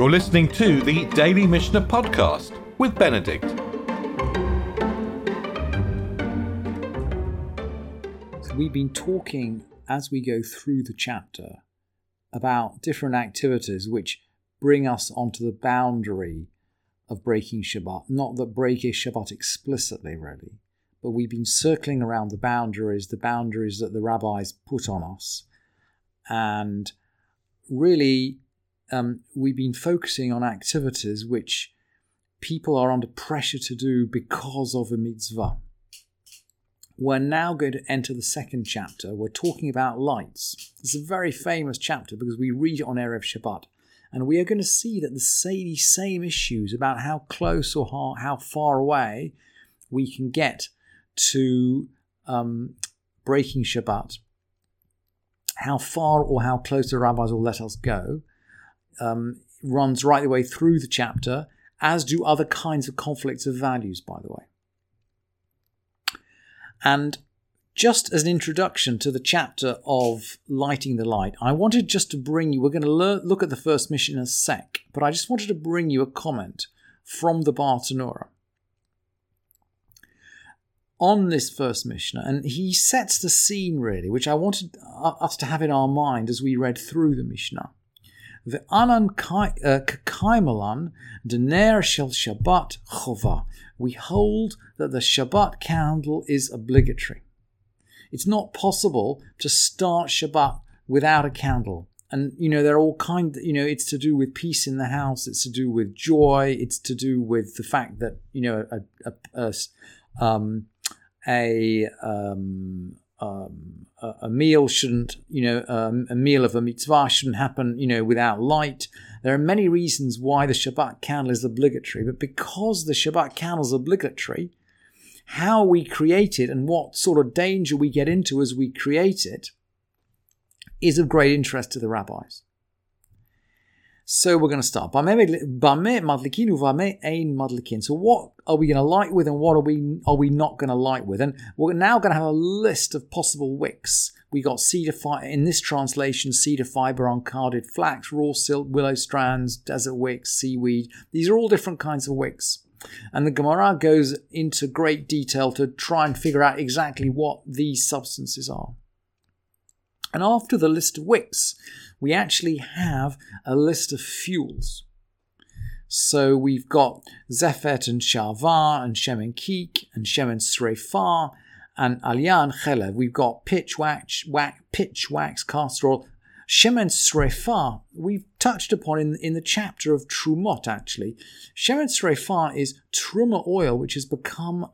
You're listening to the Daily Mishnah Podcast with Benedict. So we've been talking as we go through the chapter about different activities which bring us onto the boundary of breaking Shabbat. Not that break is Shabbat explicitly, really, but we've been circling around the boundaries, the boundaries that the rabbis put on us. And really, um, we've been focusing on activities which people are under pressure to do because of a mitzvah. We're now going to enter the second chapter. We're talking about lights. It's a very famous chapter because we read it on Erev Shabbat. And we are going to see that the same issues about how close or how, how far away we can get to um, breaking Shabbat, how far or how close the rabbis will let us go, um, runs right the way through the chapter, as do other kinds of conflicts of values, by the way. And just as an introduction to the chapter of lighting the light, I wanted just to bring you, we're going to look at the first Mishnah in a sec, but I just wanted to bring you a comment from the Bartenura on this first Mishnah, and he sets the scene really, which I wanted us to have in our mind as we read through the Mishnah. The anan kaimalan dener shel Shabbat chova. We hold that the Shabbat candle is obligatory. It's not possible to start Shabbat without a candle. And you know there are all kind. You know it's to do with peace in the house. It's to do with joy. It's to do with the fact that you know a, a, a um, a um, um, a, meal shouldn't, you know, um, a meal of a mitzvah shouldn't happen, you know, without light. There are many reasons why the Shabbat candle is obligatory, but because the Shabbat candle is obligatory, how we create it and what sort of danger we get into as we create it is of great interest to the rabbis. So we're going to start. So what are we going to light with and what are we are we not going to light with? And we're now going to have a list of possible wicks. We got cedar fiber in this translation, cedar fiber, uncarded flax, raw silk, willow strands, desert wicks, seaweed. These are all different kinds of wicks. And the Gemara goes into great detail to try and figure out exactly what these substances are. And after the list of wicks, we actually have a list of fuels. So we've got Zephet and Shavar and Shemen Kik and Shemen Srefa and Aliyah and Chelev. We've got pitch wax, wax, pitch wax, castor oil. Shemen Srefa, we've touched upon in, in the chapter of Trumot actually. Shemen Srefa is Truma oil, which has become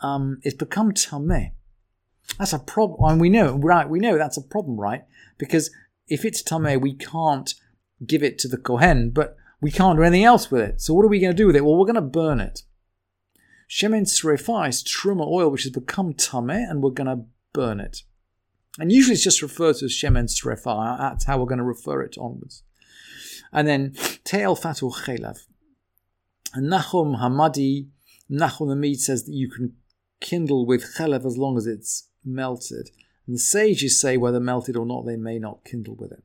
um, it's become tameh. That's a problem. And we know, right? We know that's a problem, right? Because if it's tameh, we can't give it to the kohen, but we can't do anything else with it. So what are we going to do with it? Well, we're going to burn it. Shemen srefa is truma oil, which has become tameh, and we're going to burn it. And usually it's just referred to as shemen srefa. That's how we're going to refer it onwards. And then te'el fatul chelav. And Nachum Hamadi, Nachum Hamid says that you can kindle with chelav as long as it's melted. And the sages say whether melted or not, they may not kindle with it.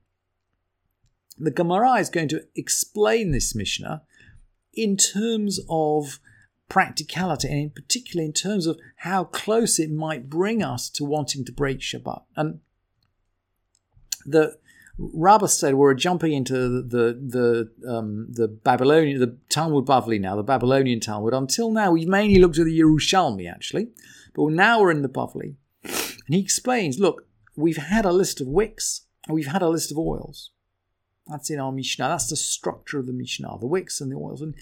The Gemara is going to explain this Mishnah in terms of practicality and in particular in terms of how close it might bring us to wanting to break Shabbat. And the Rabbah said we're jumping into the the the, um, the Babylonian the Talmud Bavli now, the Babylonian Talmud. Until now, we've mainly looked at the Yerushalmi actually, but now we're in the Bavli. And he explains look, we've had a list of wicks, and we've had a list of oils. That's in our Mishnah. That's the structure of the Mishnah, the wicks and the oils. And,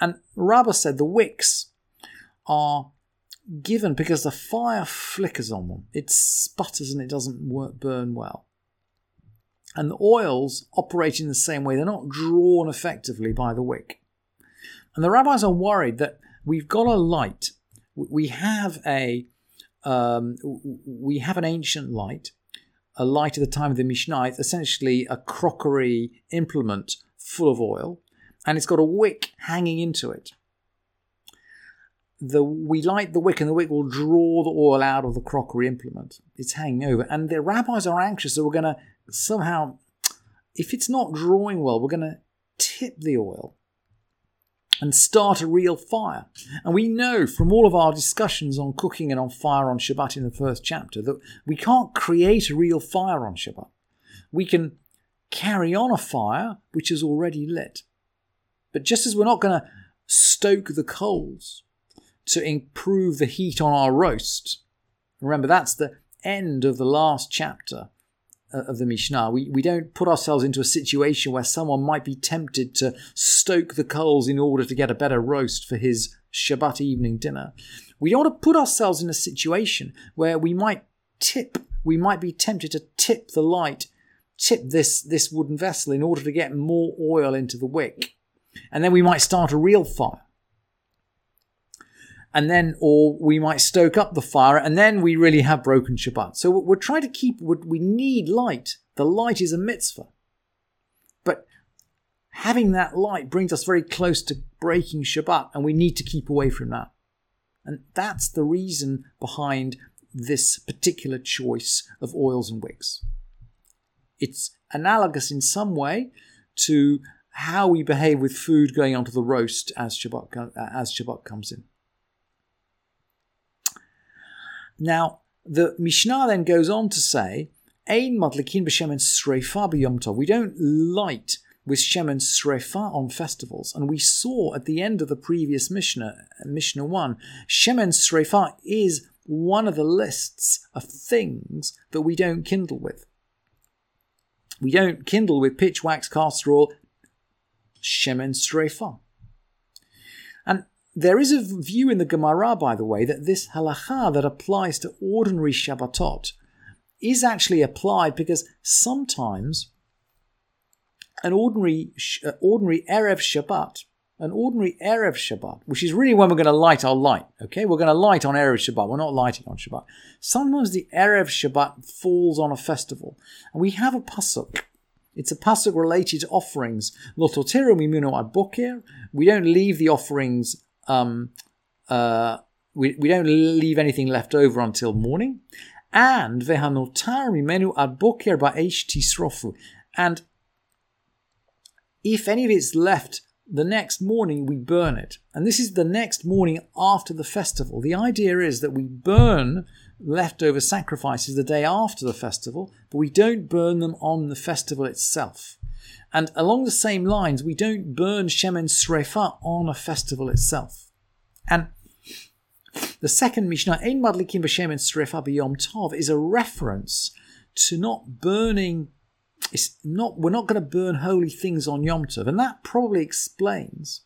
and Rabbah said the wicks are given because the fire flickers on them. It sputters and it doesn't work, burn well. And the oils operate in the same way. They're not drawn effectively by the wick. And the rabbis are worried that we've got a light. We have a um, we have an ancient light, a light at the time of the Mishnah. Essentially a crockery implement full of oil, and it's got a wick hanging into it. The, we light the wick, and the wick will draw the oil out of the crockery implement. It's hanging over, and the rabbis are anxious that we're going to somehow, if it's not drawing well, we're going to tip the oil and start a real fire. And we know from all of our discussions on cooking and on fire on Shabbat in the first chapter that we can't create a real fire on Shabbat. We can carry on a fire which is already lit. But just as we're not going to stoke the coals to improve the heat on our roast, remember that's the end of the last chapter Uh, of the Mishnah. We, we don't put ourselves into a situation where someone might be tempted to stoke the coals in order to get a better roast for his Shabbat evening dinner. We don't to put ourselves in a situation where we might tip, we might be tempted to tip the light, tip this, this wooden vessel in order to get more oil into the wick. And then we might start a real fire and then or we might stoke up the fire and then we really have broken Shabbat. So we're trying to keep we need light. The light is a mitzvah. But having that light brings us very close to breaking Shabbat and we need to keep away from that. And that's the reason behind this particular choice of oils and wicks. It's analogous in some way to how we behave with food going onto the roast as Shabbat, as Shabbat comes in. Now, the Mishnah then goes on to say, Ein madlikin b'shemen sreifa b'yom tov. We don't light with shemen sreifa on festivals. And we saw at the end of the previous Mishnah, Mishnah 1, shemen sreifa is one of the lists of things that we don't kindle with. We don't kindle with pitch, wax, castor oil, shemen sreifa. And there is a view in the Gemara, by the way, that this halacha that applies to ordinary Shabbatot is actually applied because sometimes an ordinary uh, ordinary erev Shabbat, an ordinary erev Shabbat, which is really when we're going to light our light. Okay, we're going to light on erev Shabbat. We're not lighting on Shabbat. Sometimes the erev Shabbat falls on a festival, and we have a pasuk. It's a pasuk related to offerings. We don't leave the offerings um, uh, we, we don't leave anything left over until morning. And vehanotar mimenu ad boker ba'esh tisrofu. And if any of it's left the next morning, we burn it. And this is the next morning after the festival. The idea is that we burn leftover sacrifices the day after the festival, but we don't burn them on the festival itself. And along the same lines, we don't burn Shemen Srefa on a festival itself. And the second Mishnah, Ein Madlikim B'Shemen Srefa B'Yom Tov, is a reference to not burning. It's not. We're not going to burn holy things on Yom Tov, and that probably explains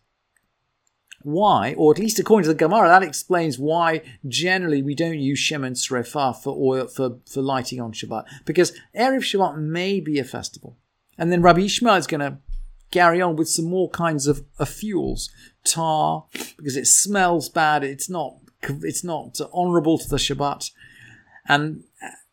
why, or at least according to the Gemara, that explains why generally we don't use Shemen Srefa for oil for, for lighting on Shabbat. Because Erev Shabbat may be a festival. And then Rabbi Ishmael is going to carry on with some more kinds of, of fuels. Tar, because it smells bad, it's not it's not honourable to the Shabbat. And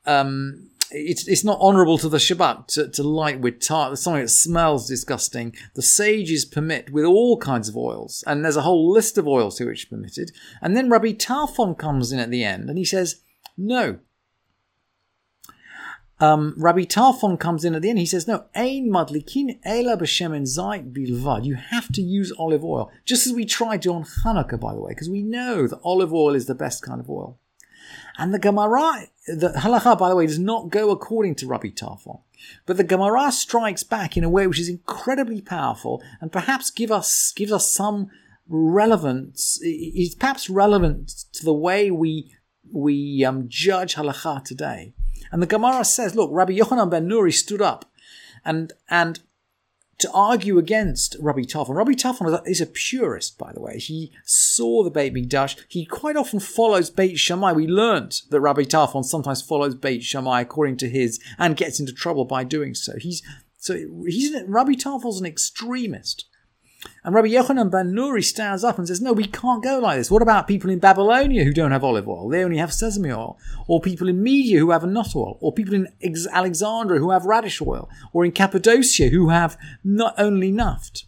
um, it's, it's not honourable to the Shabbat to, to light with tar, It's something that smells disgusting. The sages permit with all kinds of oils, and there's a whole list of oils to which permitted. And then Rabbi Tarfon comes in at the end and he says, no, um, Rabbi Tarfon comes in at the end. He says, "No, ein madlikin ela b'shemen zayit bilvad. You have to use olive oil, just as we tried to on Hanukkah, by the way, because we know that olive oil is the best kind of oil." And the Gemara, the halacha, by the way, does not go according to Rabbi Tarfon, but the Gemara strikes back in a way which is incredibly powerful and perhaps give us gives us some relevance. Is perhaps relevant to the way we we um, judge halacha today. And the Gemara says, look, Rabbi Yochanan ben Nuri stood up and and to argue against Rabbi Tarfon. Rabbi Tarfon is a purist, by the way. He saw the Beit Mikdash. He quite often follows Beit Shammai. We learnt that Rabbi Tarfon sometimes follows Beit Shammai according to his and gets into trouble by doing so. He's so he's Rabbi Tarfon's an extremist. And Rabbi Yochanan ben Nuri stands up and says, No, we can't go like this. What about people in Babylonia who don't have olive oil? They only have sesame oil. Or people in Media who have nut oil. Or people in Alexandria who have radish oil. Or in Cappadocia who have not only naft.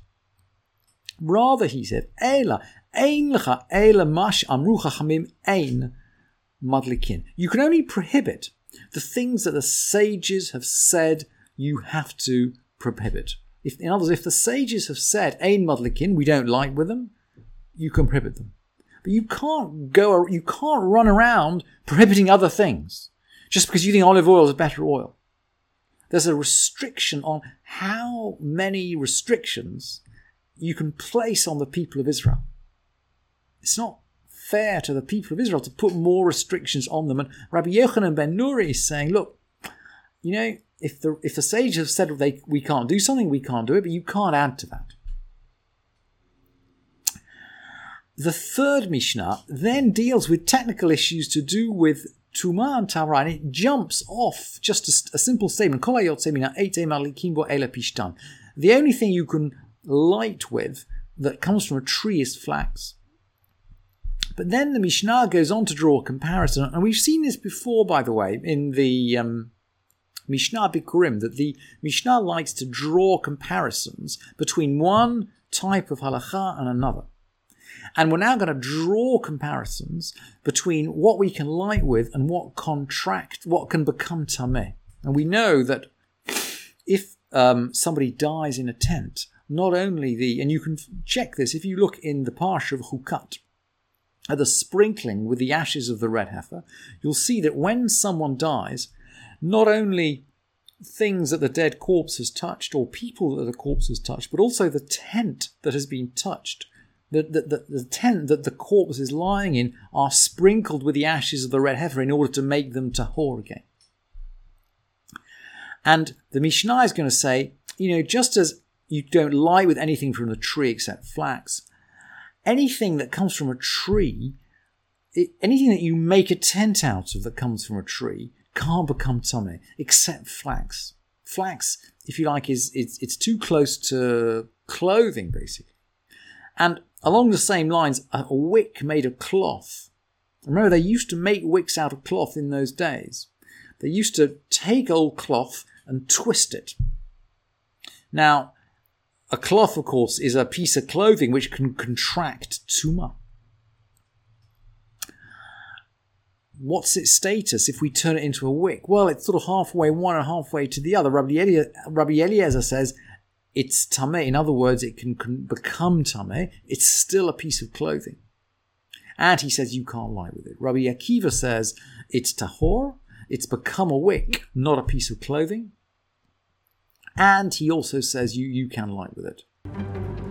Rather, he said, Ela, ein lecha, ela mash amru chachamim ein madlikin. You can only prohibit the things that the sages have said you have to prohibit. If, in other words, if the sages have said, Ein Madlikin, we don't like with them, you can prohibit them. But you can't go, you can't run around prohibiting other things just because you think olive oil is a better oil. There's a restriction on how many restrictions you can place on the people of Israel. It's not fair to the people of Israel to put more restrictions on them. And Rabbi Yochanan ben Nuri is saying, look, you know, if the if the sages have said they we can't do something, we can't do it, but you can't add to that. The third Mishnah then deals with technical issues to do with Tuma and Tahara, and it jumps off just a, a simple statement. The only thing you can light with that comes from a tree is flax. But then the Mishnah goes on to draw a comparison, and we've seen this before, by the way, in the um, Mishnah Bikurim, that the Mishnah likes to draw comparisons between one type of halacha and another. And we're now going to draw comparisons between what we can light with and what contract, what can become tameh. And we know that if um, somebody dies in a tent, not only the, and you can check this if you look in the parsha of Chukat, at the sprinkling with the ashes of the red heifer, you'll see that when someone dies, not only things that the dead corpse has touched or people that the corpse has touched, but also the tent that has been touched the, the, the, the, tent that the corpse is lying in are sprinkled with the ashes of the red heifer in order to make them tahor again. And the Mishnah is going to say, you know, just as you don't lie with anything from the tree except flax, anything that comes from a tree, anything that you make a tent out of that comes from a tree can't become tameh except flax. Flax, if you like, is it's, it's too close to clothing basically. And along the same lines, a wick made of cloth. Remember, they used to make wicks out of cloth in those days. They used to take old cloth and twist it. Now, a cloth, of course, is a piece of clothing which can contract tuma. What's its status if we turn it into a wick? Well, it's sort of halfway one and halfway to the other. Rabbi Eliezer, Rabbi Eliezer says it's tameh. In other words, it can, can become tameh. It's still a piece of clothing. And he says you can't lie with it. Rabbi Akiva says it's tahor. It's become a wick, not a piece of clothing. And he also says you, you can lie with it.